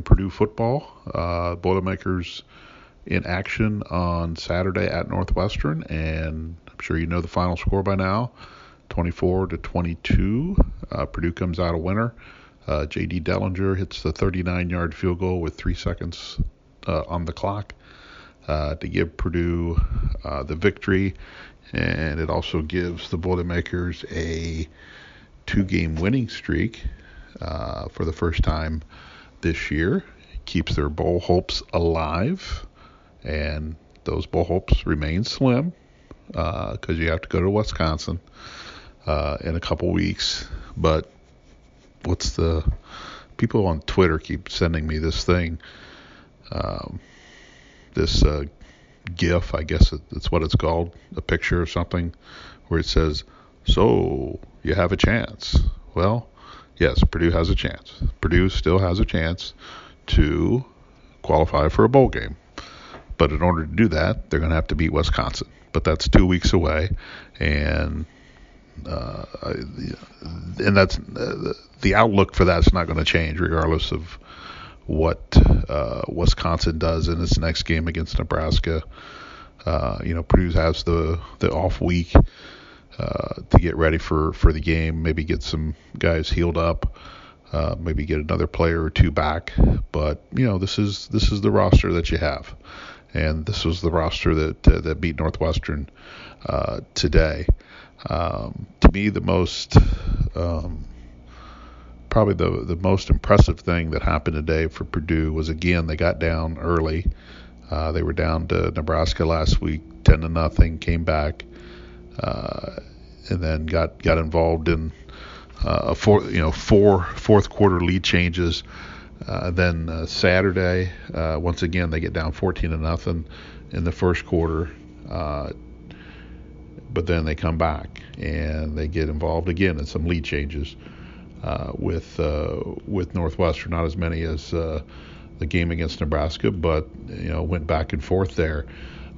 covering Purdue football. Uh, Boilermakers in action on Saturday at Northwestern, and I'm sure you know the final score by now 24 to 22. Uh, Purdue comes out a winner. Uh, J.D. Dellinger hits the 39 yard field goal with three seconds uh, on the clock uh, to give Purdue uh, the victory, and it also gives the Boilermakers a two game winning streak uh, for the first time this year. Keeps their bowl hopes alive, and those bowl hopes remain slim because uh, you have to go to Wisconsin uh, in a couple weeks. But what's the people on Twitter keep sending me this thing? Um, this uh, GIF, I guess that's what it's called, a picture or something, where it says, "So you have a chance." Well, yes, Purdue has a chance. Purdue still has a chance to qualify for a bowl game, but in order to do that, they're going to have to beat Wisconsin. But that's two weeks away, and uh, and that's uh, the outlook for that's not going to change regardless of what uh, Wisconsin does in its next game against Nebraska. Uh, you know, Purdue has the the off week uh, to get ready for for the game. Maybe get some guys healed up. Uh, maybe get another player or two back. But you know, this is this is the roster that you have, and this was the roster that uh, that beat Northwestern uh, today. Um, to me, the most um, probably the the most impressive thing that happened today for Purdue was again they got down early. Uh, they were down to Nebraska last week, ten to nothing, came back, and then got got involved in uh, a four you know four fourth quarter lead changes. Uh, then uh, Saturday, uh, once again they get down 14 to nothing in the first quarter, but then they come back and they get involved again in some lead changes uh, with uh, with Northwestern. Not as many as uh, the game against Nebraska, but you know went back and forth there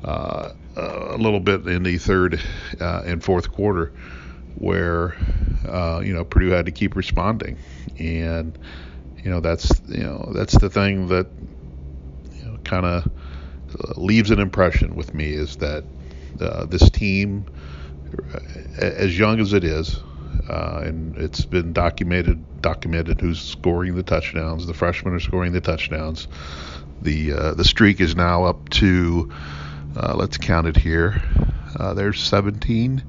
uh, a little bit in the third uh, and fourth quarter, where uh, you know Purdue had to keep responding, and you know that's you know that's the thing that you know kind of leaves an impression with me is that this team, as young as it is, uh, and it's been documented documented who's scoring the touchdowns. The freshmen are scoring the touchdowns. The uh, the streak is now up to uh, let's count it here. Uh, there's 17,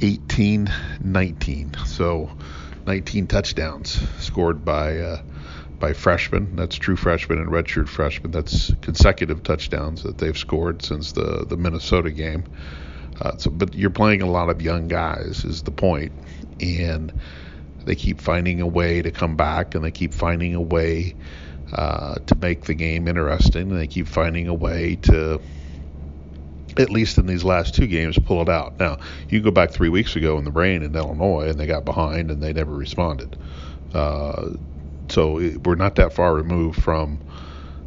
18, 19. So 19 touchdowns scored by uh, by freshmen. That's true freshmen and redshirt freshmen. That's consecutive touchdowns that they've scored since the the Minnesota game. Uh, so, but you're playing a lot of young guys, is the point. and they keep finding a way to come back, and they keep finding a way uh, to make the game interesting, and they keep finding a way to, at least in these last two games, pull it out. Now, you go back three weeks ago in the rain in Illinois, and they got behind, and they never responded. Uh, so it, we're not that far removed from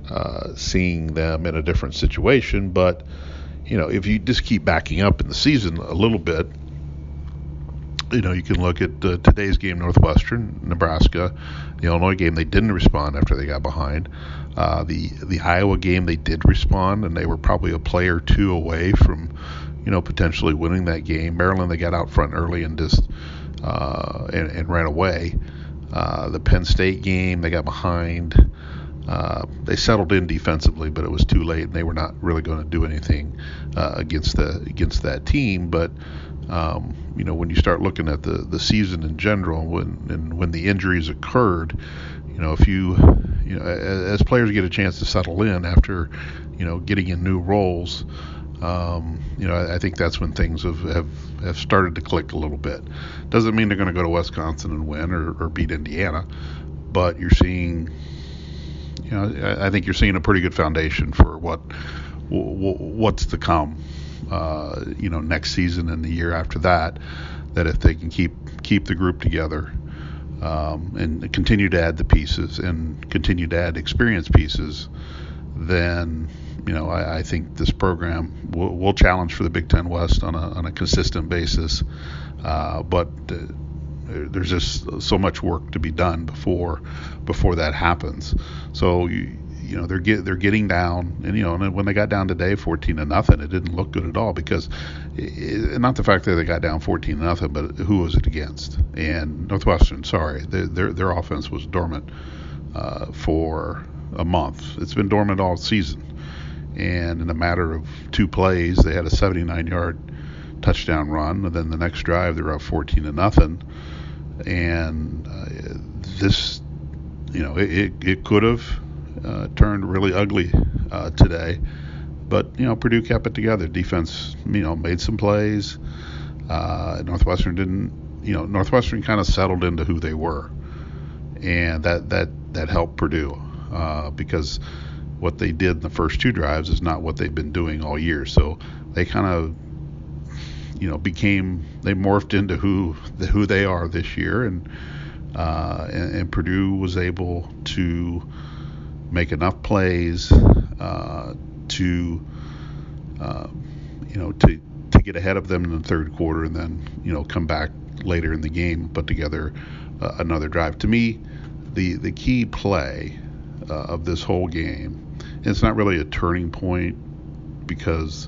uh, seeing them in a different situation, but you know, if you just keep backing up in the season a little bit, you know, you can look at uh, today's game, Northwestern, Nebraska, the Illinois game. They didn't respond after they got behind. Uh, the the Iowa game, they did respond, and they were probably a play or two away from, you know, potentially winning that game. Maryland, they got out front early and just uh, and, and ran away. Uh, the Penn State game, they got behind. Uh, they settled in defensively, but it was too late, and they were not really going to do anything uh, against the against that team. But um, you know, when you start looking at the the season in general, when and when the injuries occurred, you know, if you you know, as, as players get a chance to settle in after you know getting in new roles. Um, you know, I, I, think that's when things have, have, have started to click a little bit. Doesn't mean they're going to go to Wisconsin and win or, or beat Indiana, but you're seeing you know, I think you're seeing a pretty good foundation for what what's to come. Uh, you know, next season and the year after that. That if they can keep keep the group together um, and continue to add the pieces and continue to add experience pieces, then you know I, I think this program will, will, challenge for the Big Ten West on a, on a consistent basis. Uh, but uh, there's just so much work to be done before before that happens. So you, you know they're get they're getting down, and you know and when they got down today, 14 to nothing, it didn't look good at all because it, not the fact that they got down 14 to nothing, but who was it against? And Northwestern, sorry, their their, their offense was dormant uh, for a month. It's been dormant all season, and in a matter of two plays, they had a 79 yard touchdown run, and then the next drive they're up 14 to nothing, and uh, this, you know, it it could have uh, turned really ugly uh, today, but you know Purdue kept it together. Defense, you know, made some plays. Uh, Northwestern didn't, you know, Northwestern kind of settled into who they were, and that that that helped Purdue uh, because what they did in the first two drives is not what they've been doing all year. So they kind of you know became they morphed into who who they are this year, and uh, and, and, Purdue was able to make enough plays uh, to uh, you know to to get ahead of them in the third quarter, and then you know come back later in the game, put together uh, another drive. To me, the the key play uh, of this whole game, it's not really a turning point because.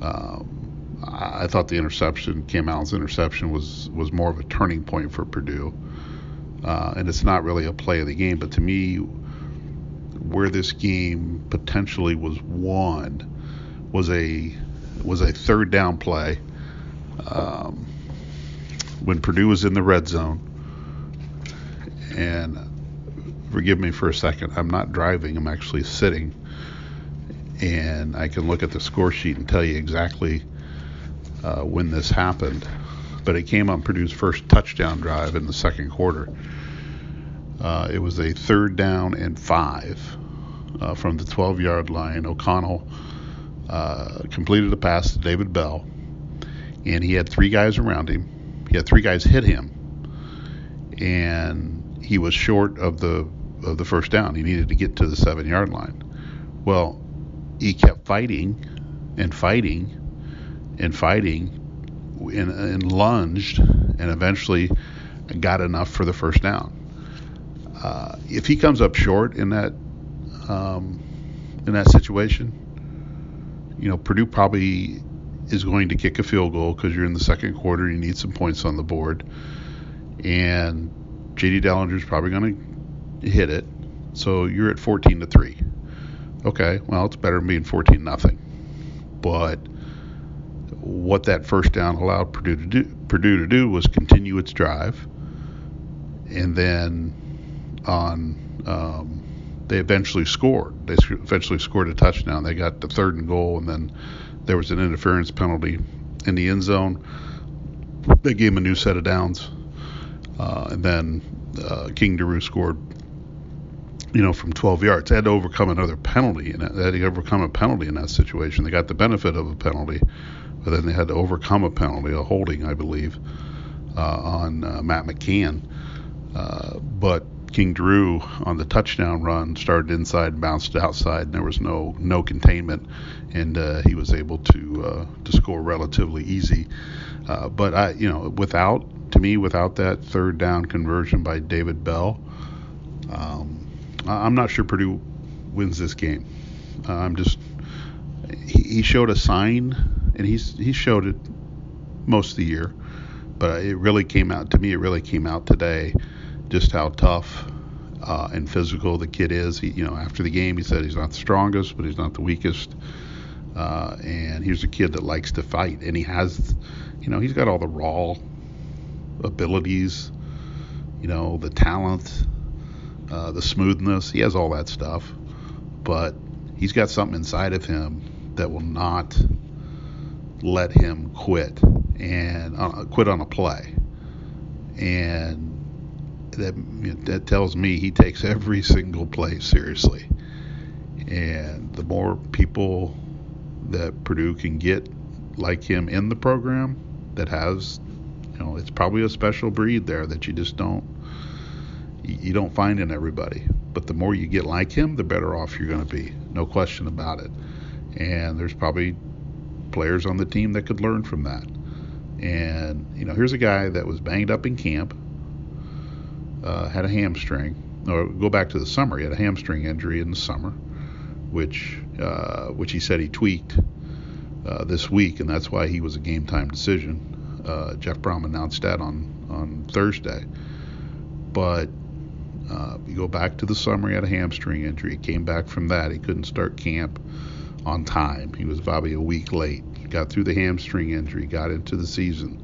Um, I thought the interception, Cam Allen's interception, was was more of a turning point for Purdue, uh, and it's not really a play of the game. But to me, where this game potentially was won was a was a third down play um, when Purdue was in the red zone. And forgive me for a second, I'm not driving. I'm actually sitting, and I can look at the score sheet and tell you exactly uh, when this happened, but it came on Purdue's first touchdown drive in the second quarter. Uh, it was a third down and five uh, from the 12 yard line. O'Connell uh, completed a pass to David Bell, and he had three guys around him. He had three guys hit him, and he was short of the of the first down. He needed to get to the seven yard line. Well, he kept fighting and fighting and fighting and, and lunged and eventually got enough for the first down. Uh, if he comes up short in that um, in that situation, you know Purdue probably is going to kick a field goal because you're in the second quarter. And you need some points on the board, and JD Dellinger is probably going to hit it. So you're at 14 to three. Okay, well it's better than being 14 nothing, but what that first down allowed Purdue to do, Purdue to do was continue its drive, and then on um, they eventually scored. They eventually scored a touchdown. They got the third and goal, and then there was an interference penalty in the end zone. They gave him a new set of downs, uh, and then uh, King Doerue scored. You know, from 12 yards, they had to overcome another penalty, and they had to overcome a penalty in that situation. They got the benefit of a penalty, but then they had to overcome a penalty, a holding, I believe, uh, on uh, Matt McCann. Uh, but King Doerue on the touchdown run started inside bounced outside, and there was no no containment, and uh, he was able to uh, to score relatively easy. Uh, but I, you know, without to me, without that third down conversion by David Bell, um, I'm not sure Purdue wins this game. I'm just he showed a sign and he's he showed it most of the year, but it really came out to me. It really came out today, just how tough uh, and physical the kid is. He, you know, after the game, he said he's not the strongest, but he's not the weakest. Uh, and he's a kid that likes to fight, and he has, you know, he's got all the raw abilities, you know, the talent, uh, the smoothness. He has all that stuff, but he's got something inside of him that will not let him quit and uh, quit on a play. And that, that tells me he takes every single play seriously. And the more people that Purdue can get like him in the program that has, you know, it's probably a special breed there that you just don't you don't find in everybody. but the more you get like him, the better off you're going to be. No question about it. And there's probably players on the team that could learn from that. And you know, here's a guy that was banged up in camp, uh, had a hamstring. Or go back to the summer. He had a hamstring injury in the summer, which uh, which he said he tweaked uh, this week, and that's why he was a game time decision. Uh, Jeff Brohm announced that on on Thursday. But uh, you go back to the summer, he had a hamstring injury. He came back from that. He couldn't start camp on time. He was probably a week late. Got through the hamstring injury, got into the season.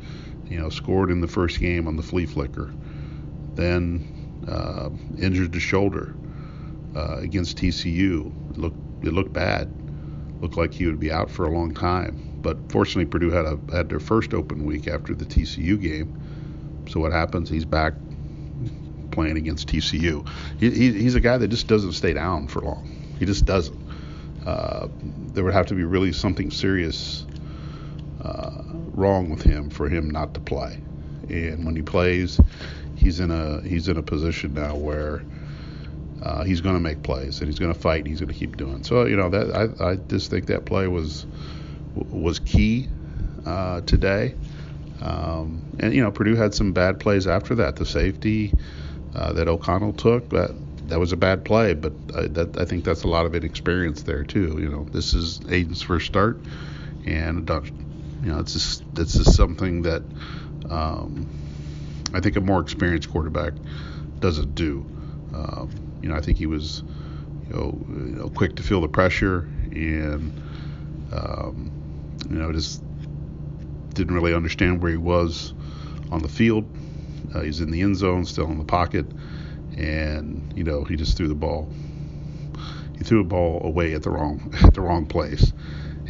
You know, scored in the first game on the flea flicker. Then uh, injured the shoulder uh, against TCU. It looked it looked bad. Looked like he would be out for a long time. But fortunately, Purdue had a had their first open week after the TCU game. So what happens? He's back playing against TCU. He, he, he's a guy that just doesn't stay down for long. He just doesn't. Uh, there would have to be really something serious uh, wrong with him for him not to play. And when he plays, he's in a he's in a position now where uh, he's going to make plays and he's going to fight. And he's going to keep doing. So you know that I, I just think that play was was key uh, today. Um, and you know Purdue had some bad plays after that. The safety uh, that O'Connell took that that was a bad play, but I, that, I think that's a lot of inexperience there too. You know, this is Aidan's first start, and you know it's just it's just something that um, I think a more experienced quarterback doesn't do. Um, you know, I think he was you know, you know quick to feel the pressure and um, you know just didn't really understand where he was on the field. Uh, he's in the end zone, still in the pocket, and you know he just threw the ball. He threw a ball away at the wrong at the wrong place,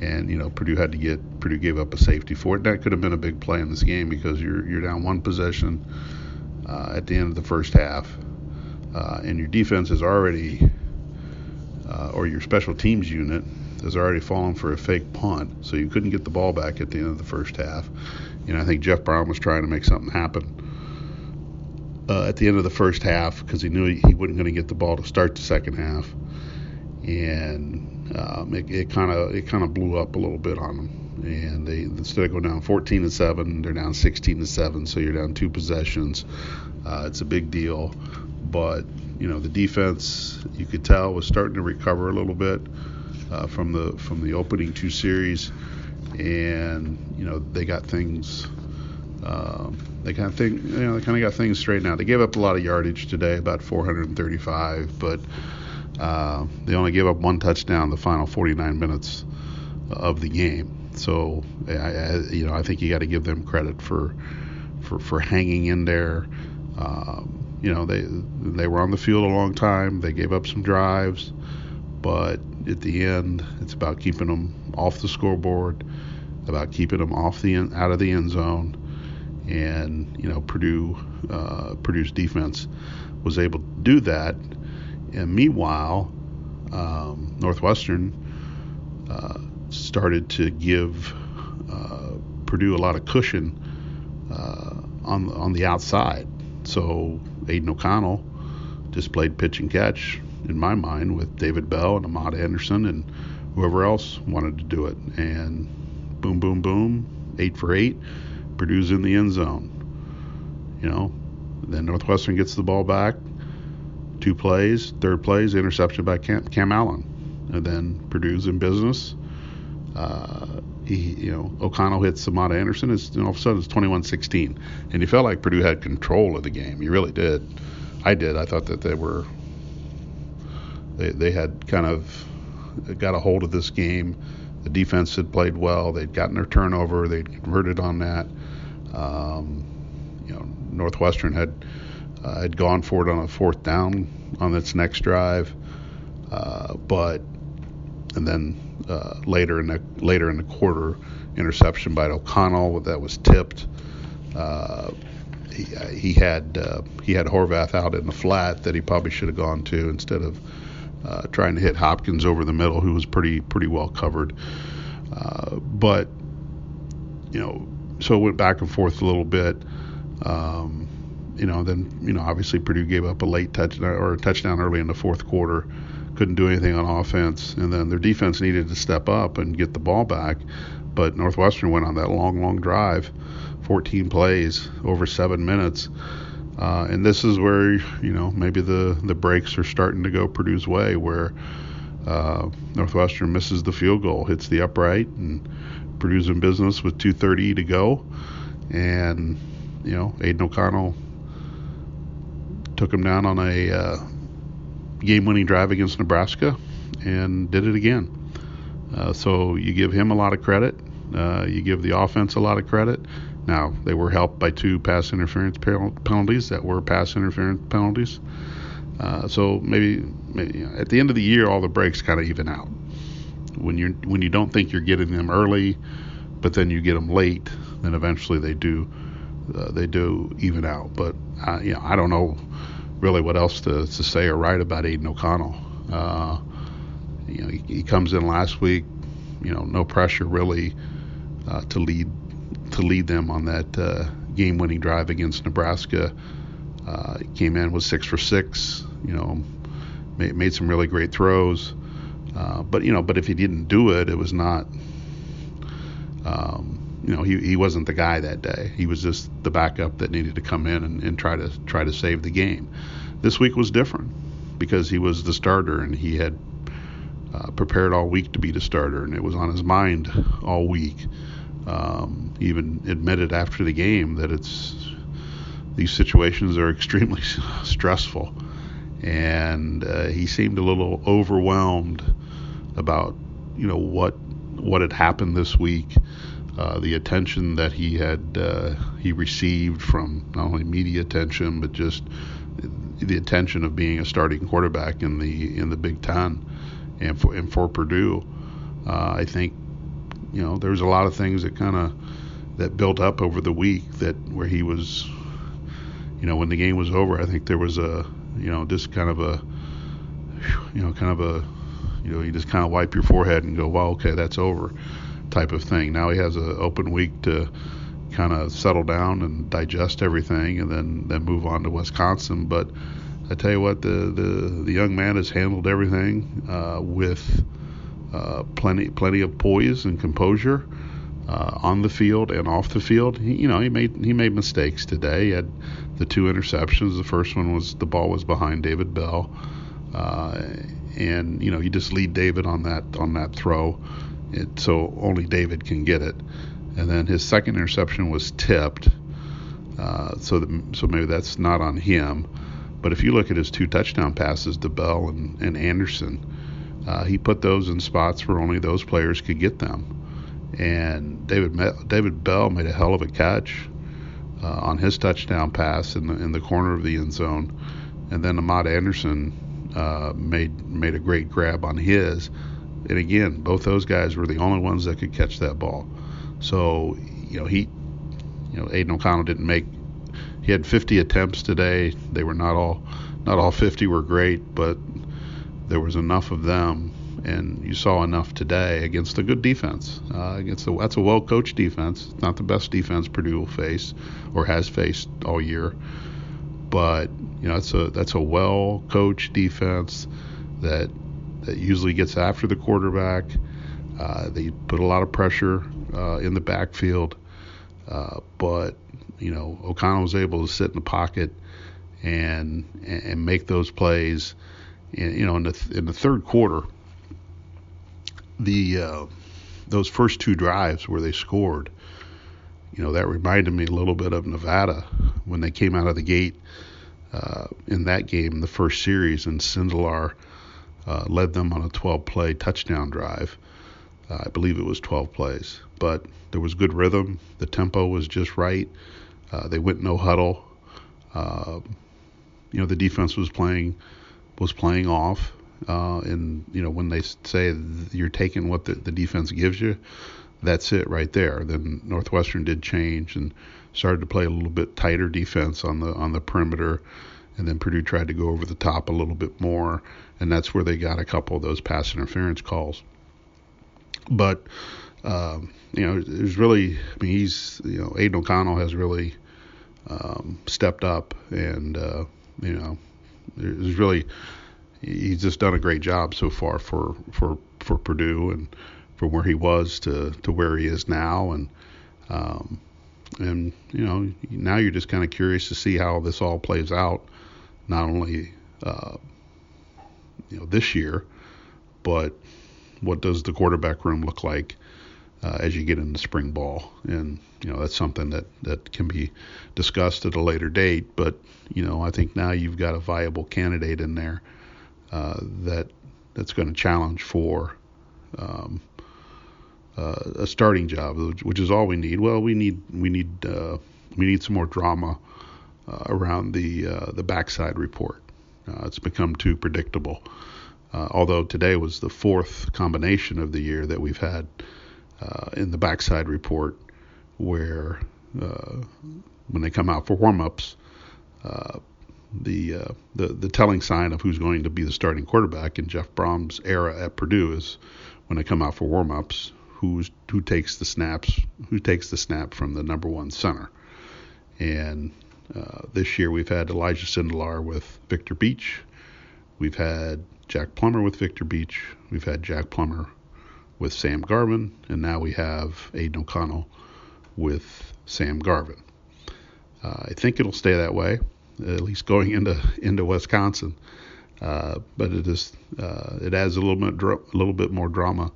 and you know Purdue had to get Purdue gave up a safety for it. That could have been a big play in this game because you're you're down one possession uh, at the end of the first half, uh, and your defense is already uh, or your special teams unit has already fallen for a fake punt, so you couldn't get the ball back at the end of the first half. You know, I think Jeff Brohm was trying to make something happen uh, at the end of the first half because he knew he, he wasn't going to get the ball to start the second half, and um, it kind of it kind of blew up a little bit on them. And they instead of going down 14 to seven, they're down 16 to seven, so you're down two possessions. Uh, it's a big deal, but you know the defense you could tell was starting to recover a little bit uh, from the from the opening two series, and you know they got things. Uh, they kind of think, you know, they kind of got things straightened out. They gave up a lot of yardage today, about 435, but uh, they only gave up one touchdown the final 49 minutes of the game. So, I, I you know, I think you got to give them credit for for for hanging in there. Um, you know, they they were on the field a long time. They gave up some drives, but at the end, it's about keeping them off the scoreboard, about keeping them off the out of the end zone, and you know Purdue uh, Purdue's defense was able to do that. And meanwhile, um, Northwestern uh, started to give uh, Purdue a lot of cushion uh, on on the outside. So Aidan O'Connell just played pitch and catch in my mind, with David Bell and Amad Anderson and whoever else wanted to do it. And boom, boom, boom, eight for eight. Purdue's in the end zone. You know, then Northwestern gets the ball back. Two plays, third plays, interception by Cam, Cam Allen, and then Purdue's in business. Uh, he, you know, O'Connell hits Amad Anderson. It's all of a sudden it's 21-16, and you felt like Purdue had control of the game. You really did. I did. I thought that they were they, they had kind of got a hold of this game. The defense had played well. They'd gotten their turnover. They'd converted on that. Um, you know, Northwestern had uh, had gone for it on a fourth down on its next drive, uh, but and then uh, later in the later in the quarter, interception by O'Connell that was tipped. Uh, he, he had uh, he had Horvath out in the flat that he probably should have gone to instead of uh, trying to hit Hopkins over the middle, who was pretty pretty well covered. Uh, but you know, so it went back and forth a little bit, um, you know, then you know, obviously Purdue gave up a late touchdown or a touchdown early in the fourth quarter, couldn't do anything on offense, and then their defense needed to step up and get the ball back. But Northwestern went on that long, long drive, 14 plays over seven minutes. Uh, and this is where you know maybe the the breaks are starting to go Purdue's way, where uh, Northwestern misses the field goal, hits the upright, and Purdue's in business with 2:30 to go, and you know Aidan O'Connell took him down on a uh, game-winning drive against Nebraska and did it again. Uh, so you give him a lot of credit. Uh, you give the offense a lot of credit. Now they were helped by two pass interference penalties that were pass interference penalties. Uh, so maybe, maybe at the end of the year, all the breaks kind of even out. When you when you don't think you're getting them early, but then you get them late, then eventually they do uh, they do even out. But uh, you know, I don't know really what else to, to say or write about Aidan O'Connell. Uh, you know, he, he, comes in last week. You know, no pressure really uh, to lead to lead them on that uh, game-winning drive against Nebraska. Uh, he came in was six for six. You know, made, made some really great throws. Uh, but you know, but if he didn't do it, it was not. Um, you know, he, he wasn't the guy that day. He was just the backup that needed to come in and, and try to try to save the game. This week was different because he was the starter and he had uh, prepared all week to be the starter, and it was on his mind all week. Um, even admitted after the game that it's these situations are extremely stressful, and uh, he seemed a little overwhelmed about you know what what had happened this week uh, the attention that he had uh, he received from not only media attention but just the attention of being a starting quarterback in the in the Big Ten and for and for Purdue. Uh, I think you know there was a lot of things that kind of that built up over the week that where he was you know when the game was over I think there was a you know just kind of a you know kind of a you know you just kind of wipe your forehead and go well okay that's over type of thing. Now he has an open week to kind of settle down and digest everything, and then then move on to Wisconsin. But I tell you what, the the, the young man has handled everything uh, with uh, plenty plenty of poise and composure. Uh, on the field and off the field, he, you know, he made he made mistakes today. He had the two interceptions. The first one was the ball was behind David Bell, uh, and you know, you just lead David on that on that throw it, so only David can get it. And then his second interception was tipped, uh, so so maybe that's not on him. But if you look at his two touchdown passes to Bell and, and Anderson, uh, he put those in spots where only those players could get them. And David David Bell made a hell of a catch uh, on his touchdown pass in the in the corner of the end zone, and then Amad Anderson uh, made made a great grab on his and again, both those guys were the only ones that could catch that ball. So, you know, he, you know, Aidan O'Connell didn't make. He had 50 attempts today. They were not all, not all 50 were great, but there was enough of them, and you saw enough today against a good defense. Uh, against a, that's a well-coached defense. It's not the best defense Purdue will face or has faced all year, but you know, that's a that's a well-coached defense that that usually gets after the quarterback. Uh, they put a lot of pressure uh, in the backfield, uh, but you know O'Connell was able to sit in the pocket and and make those plays. And, you know, in the in the third quarter, the uh, those first two drives where they scored, you know, that reminded me a little bit of Nevada when they came out of the gate uh, in that game, the first series, and Sindelar – uh, led them on a 12 play touchdown drive. Uh, I believe it was 12 plays, but there was good rhythm. The tempo was just right. Uh, they went no huddle. Uh, you know, the defense was playing was playing off. Uh, and you know, when they say you're taking what the, the defense gives you, that's it right there. Then Northwestern did change and started to play a little bit tighter defense on the on the perimeter and then Purdue tried to go over the top a little bit more, and that's where they got a couple of those pass interference calls. But um, you know, there's really, I mean, he's you know, Aidan O'Connell has really um, stepped up, and uh, you know, was really he's just done a great job so far for for for Purdue and from where he was to to where he is now, and um, and you know now you're just kind of curious to see how this all plays out, not only uh, you know this year, but what does the quarterback room look like uh, as you get into spring ball? And you know that's something that that can be discussed at a later date. But you know I think now you've got a viable candidate in there uh, that that's going to challenge for um, uh, a starting job, which is all we need. Well, we need we need uh, we need some more drama uh, around the uh, the backside report. Uh, it's become too predictable. Uh, although today was the fourth combination of the year that we've had in the backside report, where when they come out for warmups, the uh, the the telling sign of who's going to be the starting quarterback in Jeff Brohm's era at Purdue is when they come out for warmups, who's who takes the snaps, who takes the snap from the number one center. And uh, this year we've had Elijah Sindelar with Viktor Beach, we've had Jack Plummer with Viktor Beach, we've had Jack Plummer with Sam Garvin, and now we have Aidan O'Connell with Sam Garvin. Uh, I think it'll stay that way at least going into into Wisconsin. Uh, but it is uh, it adds a little bit a little bit more drama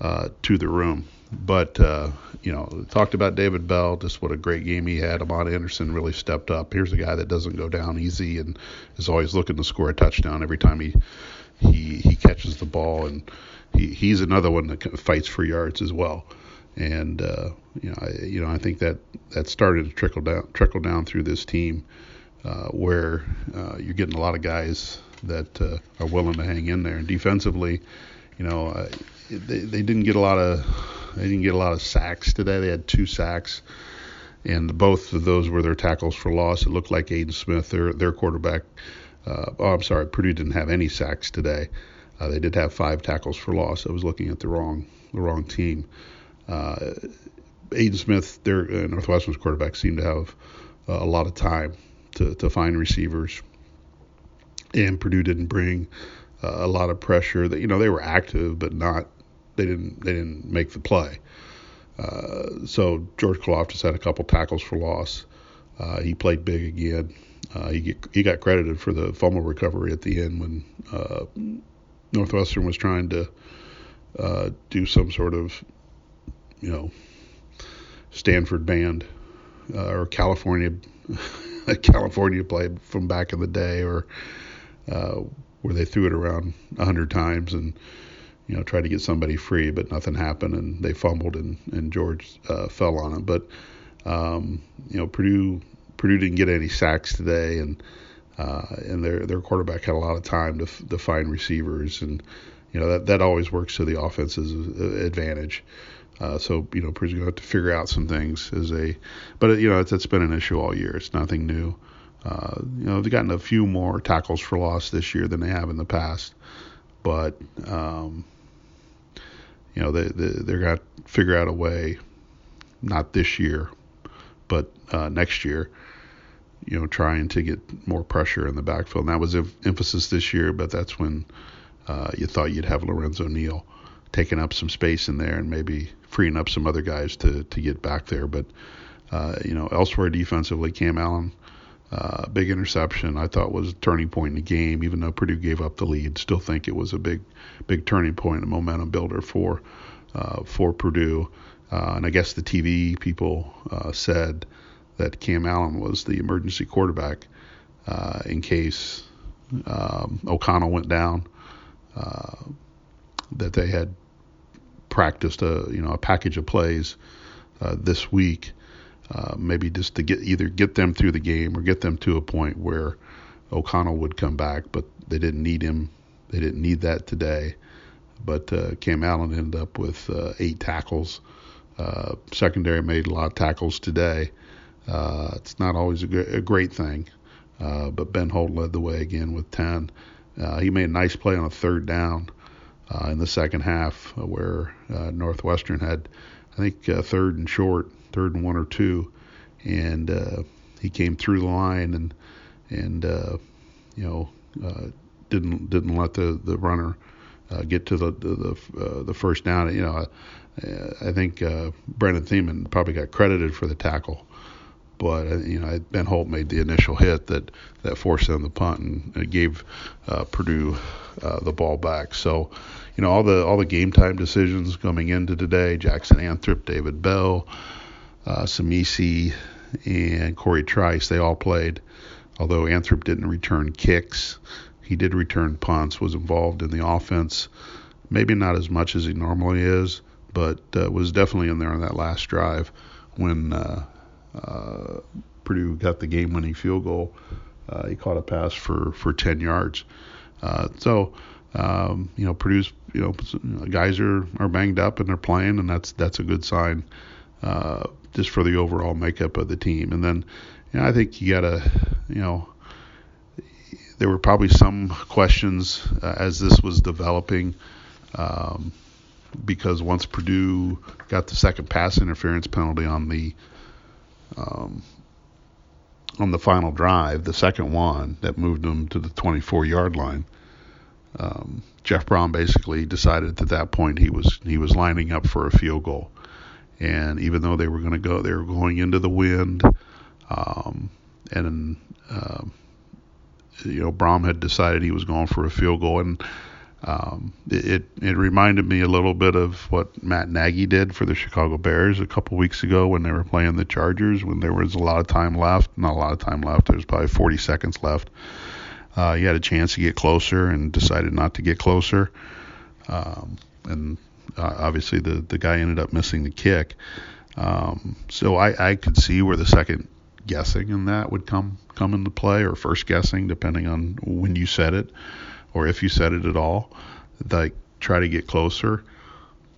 uh, to the room. But uh, you know, talked about David Bell, just what a great game he had. Amad Anderson really stepped up. Here's a guy that doesn't go down easy and is always looking to score a touchdown every time he he he catches the ball, and he, he's another one that fights for yards as well. And uh, you know, I, you know, I think that that started to trickle down trickle down through this team uh, where uh, you're getting a lot of guys that uh, are willing to hang in there. And defensively, you know, uh, they, they didn't get a lot of they didn't get a lot of sacks today. They had two sacks, and both of those were their tackles for loss. It looked like Aidan Smith, their their quarterback. Uh, oh, I'm sorry, Purdue didn't have any sacks today. Uh, they did have five tackles for loss. I was looking at the wrong the wrong team. Uh, Aidan Smith, their uh, Northwestern's quarterback, seemed to have uh, a lot of time to, to find receivers. And Purdue didn't bring uh, a lot of pressure. That you know they were active, but not they didn't they didn't make the play. Uh, so George Karlaftis had a couple tackles for loss. Uh, he played big again. Uh, he get, he got credited for the fumble recovery at the end when uh, Northwestern was trying to uh, do some sort of you know Stanford band or California California played from back in the day, or uh, where they threw it around a hundred times and you know tried to get somebody free, but nothing happened, and they fumbled, and and George uh, fell on him. But um, you know Purdue Purdue didn't get any sacks today, and uh, and their their quarterback had a lot of time to, to find receivers, and you know that that always works to the offense's advantage. Uh, so you know, Purdue's to have to figure out some things as a, but you know, it's, it's been an issue all year. It's nothing new. Uh, you know, they've gotten a few more tackles for loss this year than they have in the past, but um, you know, they, they they're going to figure out a way, not this year, but uh, next year. You know, trying to get more pressure in the backfield. And that was an emphasis this year, but that's when uh, you thought you'd have Lorenzo Neal taking up some space in there and maybe freeing up some other guys to to get back there. But uh, you know, elsewhere defensively, Cam Allen, uh, big interception. I thought was a turning point in the game, even though Purdue gave up the lead. Still think it was a big, big turning point, a momentum builder for uh, for Purdue. Uh, and I guess the TV people uh, said that Cam Allen was the emergency quarterback uh, in case um, O'Connell went down. That they had practiced a you know a package of plays this week, uh, maybe just to get either get them through the game or get them to a point where O'Connell would come back, but they didn't need him. They didn't need that today. But uh, Cam Allen ended up with uh, eight tackles. Uh, secondary made a lot of tackles today. Uh, it's not always a, great thing, but Ben Holt led the way again with 10. he made a nice play on a third down in the second half, where Northwestern had, I think, third and short, third and one or two, and uh, he came through the line and and uh, you know uh, didn't didn't let the the runner uh, get to the the the, uh, the first down. You know, I think uh, Brennan Thieneman probably got credited for the tackle, but you know Ben Holt made the initial hit that that forced them the punt and it gave Purdue the ball back. So, you know all the all the game time decisions coming into today: Jackson Anthrop, David Bell, uh, Tsamisi, and Cory Trice. They all played. Although Anthrop didn't return kicks, he did return punts. Was involved in the offense, maybe not as much as he normally is, but uh, was definitely in there on that last drive when uh, uh, Purdue got the game-winning field goal. Uh, he caught a pass for for 10 yards. Uh, so, um, you know, Purdue's you know guys are are banged up and they're playing, and that's that's a good sign uh, just for the overall makeup of the team. And then, you know, I think you gotta, you know. There were probably some questions uh, as this was developing, um, because once Purdue got the second pass interference penalty on the um, on the final drive, the second one that moved them to the 24 yard line. Um, Jeff Brohm basically decided at that point he was he was lining up for a field goal, and even though they were going to go, they were going into the wind, um, and uh, you know Brohm had decided he was going for a field goal, and um, it it reminded me a little bit of what Matt Nagy did for the Chicago Bears a couple weeks ago when they were playing the Chargers when there was a lot of time left, not a lot of time left. There was probably 40 seconds left. Uh, he had a chance to get closer and decided not to get closer, um, and uh, obviously the the guy ended up missing the kick. Um, so I, I could see where the second guessing in that would come come into play, or first guessing, depending on when you said it or if you said it at all, like try to get closer.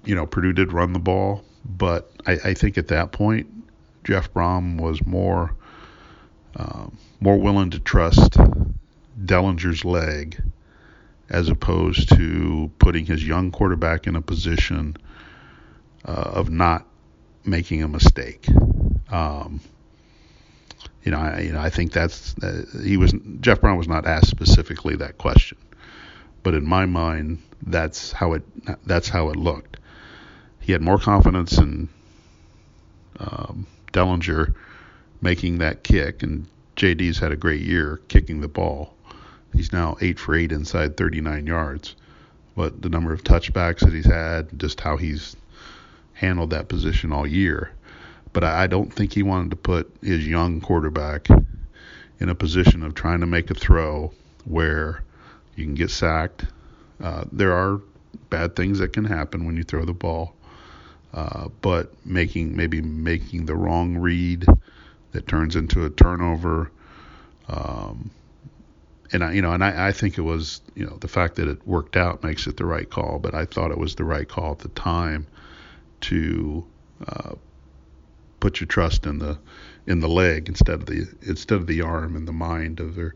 You know, Purdue did run the ball, but I, I think at that point, Jeff Brohm was more um, more willing to trust Dellinger's leg as opposed to putting his young quarterback in a position uh, of not making a mistake. Um, you know, I, you know, I think that's uh, he was Jeff Brohm was not asked specifically that question but in my mind, that's how it that's how it looked. He had more confidence in um, Dellinger making that kick, and JD's had a great year kicking the ball. He's now eight for eight inside 39 yards. But the number of touchbacks that he's had, just how he's handled that position all year. But I, don't think he wanted to put his young quarterback in a position of trying to make a throw where you can get sacked. Uh, there are bad things that can happen when you throw the ball, uh, but making maybe making the wrong read that turns into a turnover. Um, and I, you know, and I, I think it was, you know, the fact that it worked out makes it the right call. But I thought it was the right call at the time to uh, put your trust in the in the leg instead of the instead of the arm and the mind of their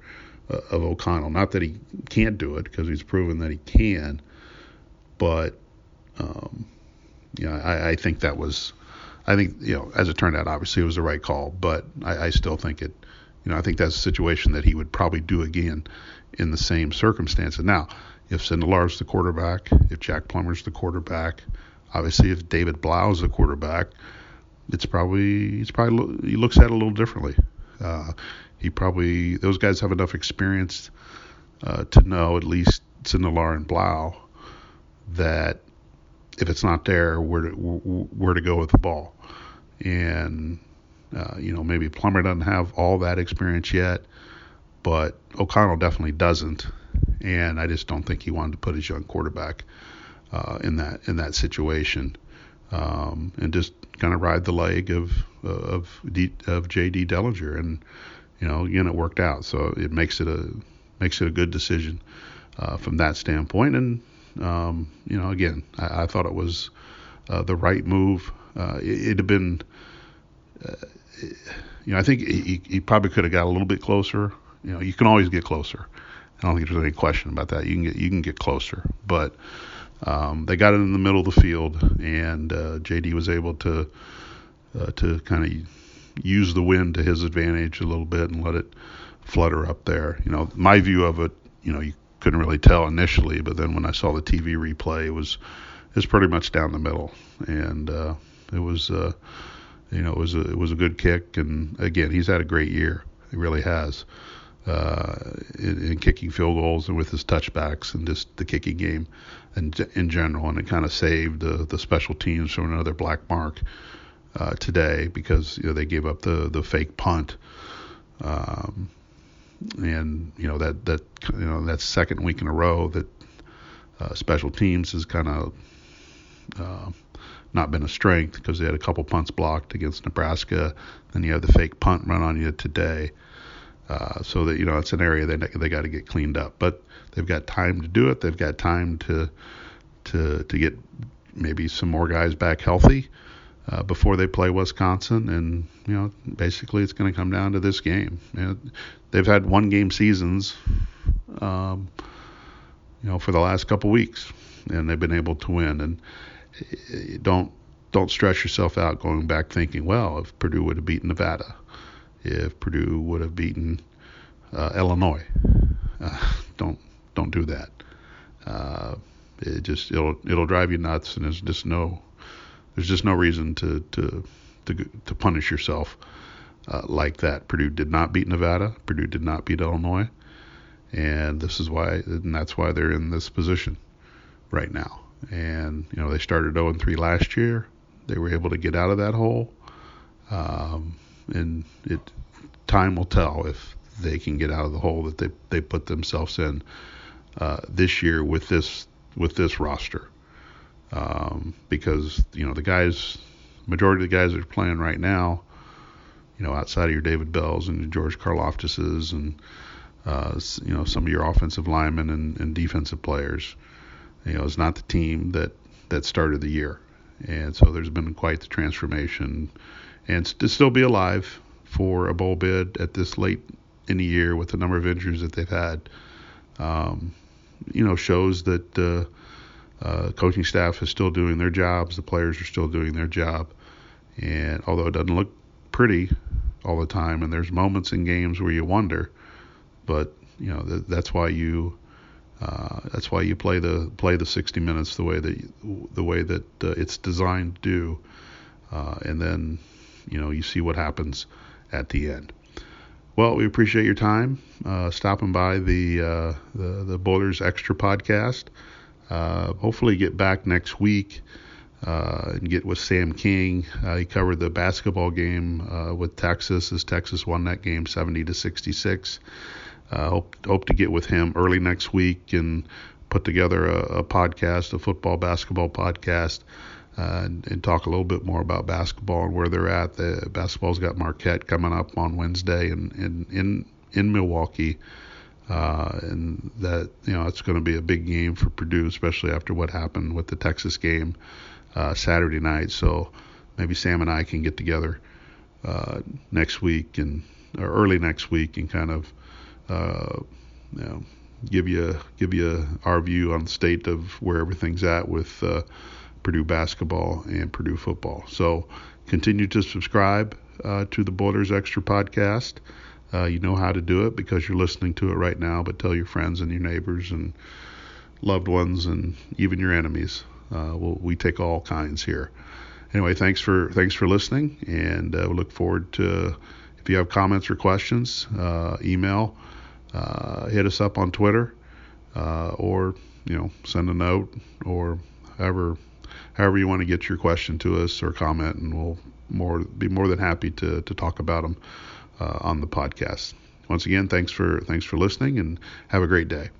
uh, of O'Connell. Not that he can't do it because he's proven that he can, but um, know, I, I, think that was, I think you know, as it turned out, obviously it was the right call, but I, I still think it, you know, I think that's a situation that he would probably do again in the same circumstances. Now, if Sindelar's the quarterback, if Jack Plummer's the quarterback, obviously if David Blough's the quarterback, it's probably it's probably he looks at it a little differently. Uh, he probably those guys have enough experience uh, to know at least Sindelar and Blau that if it's not there, where to where to go with the ball, and uh, you know maybe Plummer doesn't have all that experience yet, but O'Connell definitely doesn't, and I just don't think he wanted to put his young quarterback uh, in that in that situation, um, and just kind of ride the leg of of D, of J.D. Dellinger and you know, again, it worked out. So it makes it a makes it a good decision uh, from that standpoint. And um, you know, again, I, I thought it was uh, the right move. Uh, it, had been, uh, you know, I think he, he probably could have got a little bit closer. You know, you can always get closer. I don't think there's any question about that. You can get you can get closer, but um, they got it in the middle of the field, and uh, JD was able to uh, to kind of use the wind to his advantage a little bit and let it flutter up there. You know, my view of it, you know, you couldn't really tell initially, but then when I saw the TV replay, it was it was pretty much down the middle, and uh, it was uh, you know it was a, it was a good kick, and again he's had a great year, he really has. Uh, in, in kicking field goals and with his touchbacks and just the kicking game and in general, and it kind of saved the the special teams from another black mark uh, today because you know they gave up the the fake punt. Um, and you know that that you know that second week in a row that uh, special teams is kind of uh, not been a strength because they had a couple punts blocked against Nebraska. Then you have the fake punt run on you today. Uh, so that you know it's an area they they got to get cleaned up, but they've got time to do it. They've got time to to to get maybe some more guys back healthy uh, before they play Wisconsin, and you know basically it's going to come down to this game. You know, they've had one game seasons, um, you know, for the last couple weeks, and they've been able to win. And don't don't stress yourself out going back thinking, well, if Purdue would have beaten Nevada, if Purdue would have beaten uh, Illinois. Uh, don't don't do that. Uh, it just it'll it'll drive you nuts, and there's just no there's just no reason to to to, to punish yourself uh, like that. Purdue did not beat Nevada. Purdue did not beat Illinois, and this is why and that's why they're in this position right now. And you know they started 0 3 last year. They were able to get out of that hole. Um, and it time will tell if they can get out of the hole that they they put themselves in uh, this year with this with this roster. Um, because you know the guys, majority of the guys that are playing right now, you know outside of your David Bells and your George Karlaftises and uh, you know some of your offensive linemen and, and defensive players, you know, it's not the team that that started the year, and so there's been quite the transformation. And to still be alive for a bowl bid at this late in the year with the number of injuries that they've had, um, you know, shows that uh, uh, coaching staff is still doing their jobs, the players are still doing their job, and although it doesn't look pretty all the time, and there's moments in games where you wonder, but you know that, that's why you. Uh, that's why you play the play the 60 minutes the way that the way that uh, it's designed to do, uh, and then you know you see what happens at the end. Well, we appreciate your time uh, stopping by the, uh, the the Boilers Extra podcast. Hopefully, get back next week and get with Sam King. He covered the basketball game with Texas as Texas won that game 70 to 66. Hope hope to get with him early next week and put together a, a podcast, a football basketball podcast uh, and, and, talk a little bit more about basketball and where they're at. The basketball's got Marquette coming up on Wednesday and in in in Milwaukee. Uh, and that you know it's going to be a big game for Purdue, especially after what happened with the Texas game uh, Saturday night. So maybe Sam and I can get together uh, next week and or early next week and kind of uh, you know give you give you our view on the state of where everything's at with uh, Purdue basketball and Purdue football. So continue to subscribe uh, to the Boilers Extra podcast. Uh, you know how to do it because you're listening to it right now, but tell your friends and your neighbors and loved ones and even your enemies. Uh, we'll, we take all kinds here. Anyway, thanks for thanks for listening, and uh, we look forward to if you have comments or questions, uh, email, uh, hit us up on Twitter, uh, or you know send a note or however however you want to get your question to us or comment, and we'll more be more than happy to to talk about them uh, on the podcast. Once again, thanks for thanks for listening, and have a great day.